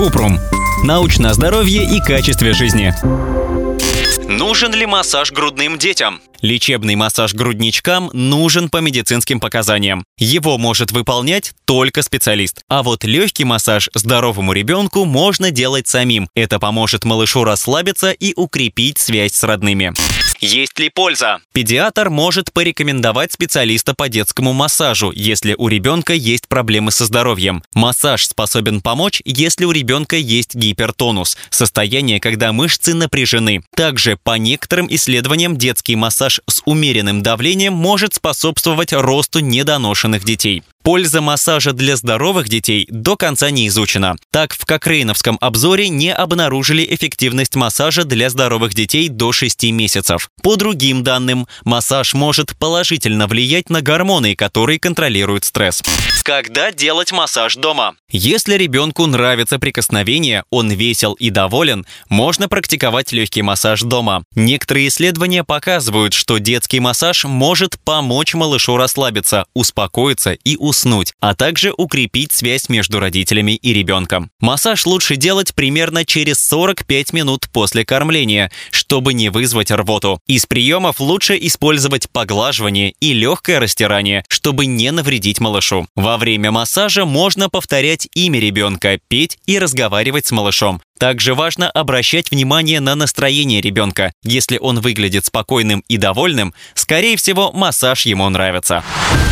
Купрум. Научное здоровье и качестве жизни. Нужен ли массаж грудным детям? Лечебный массаж грудничкам нужен по медицинским показаниям. Его может выполнять только специалист. А вот легкий массаж здоровому ребенку можно делать самим. Это поможет малышу расслабиться и укрепить связь с родными. Есть ли польза? Педиатр может порекомендовать специалиста по детскому массажу, если у ребенка есть проблемы со здоровьем. Массаж способен помочь, если у ребенка есть гипертонус, состояние, когда мышцы напряжены. Также по некоторым исследованиям детский массаж с умеренным давлением может способствовать росту недоношенных детей. Польза массажа для здоровых детей до конца не изучена. Так, в Кокрейновском обзоре не обнаружили эффективность массажа для здоровых детей до 6 месяцев. По другим данным, массаж может положительно влиять на гормоны, которые контролируют стресс. Когда делать массаж дома? Если ребенку нравится прикосновение, он весел и доволен, можно практиковать легкий массаж дома. Некоторые исследования показывают, что детский массаж может помочь малышу расслабиться, успокоиться и уснуть, а также укрепить связь между родителями и ребенком. Массаж лучше делать примерно через 45 минут после кормления, чтобы не вызвать рвоту. Из приемов лучше использовать поглаживание и легкое растирание, чтобы не навредить малышу. Во время массажа можно повторять имя ребенка, петь и разговаривать с малышом. Также важно обращать внимание на настроение ребенка. Если он выглядит спокойным и довольным, скорее всего, массаж ему нравится.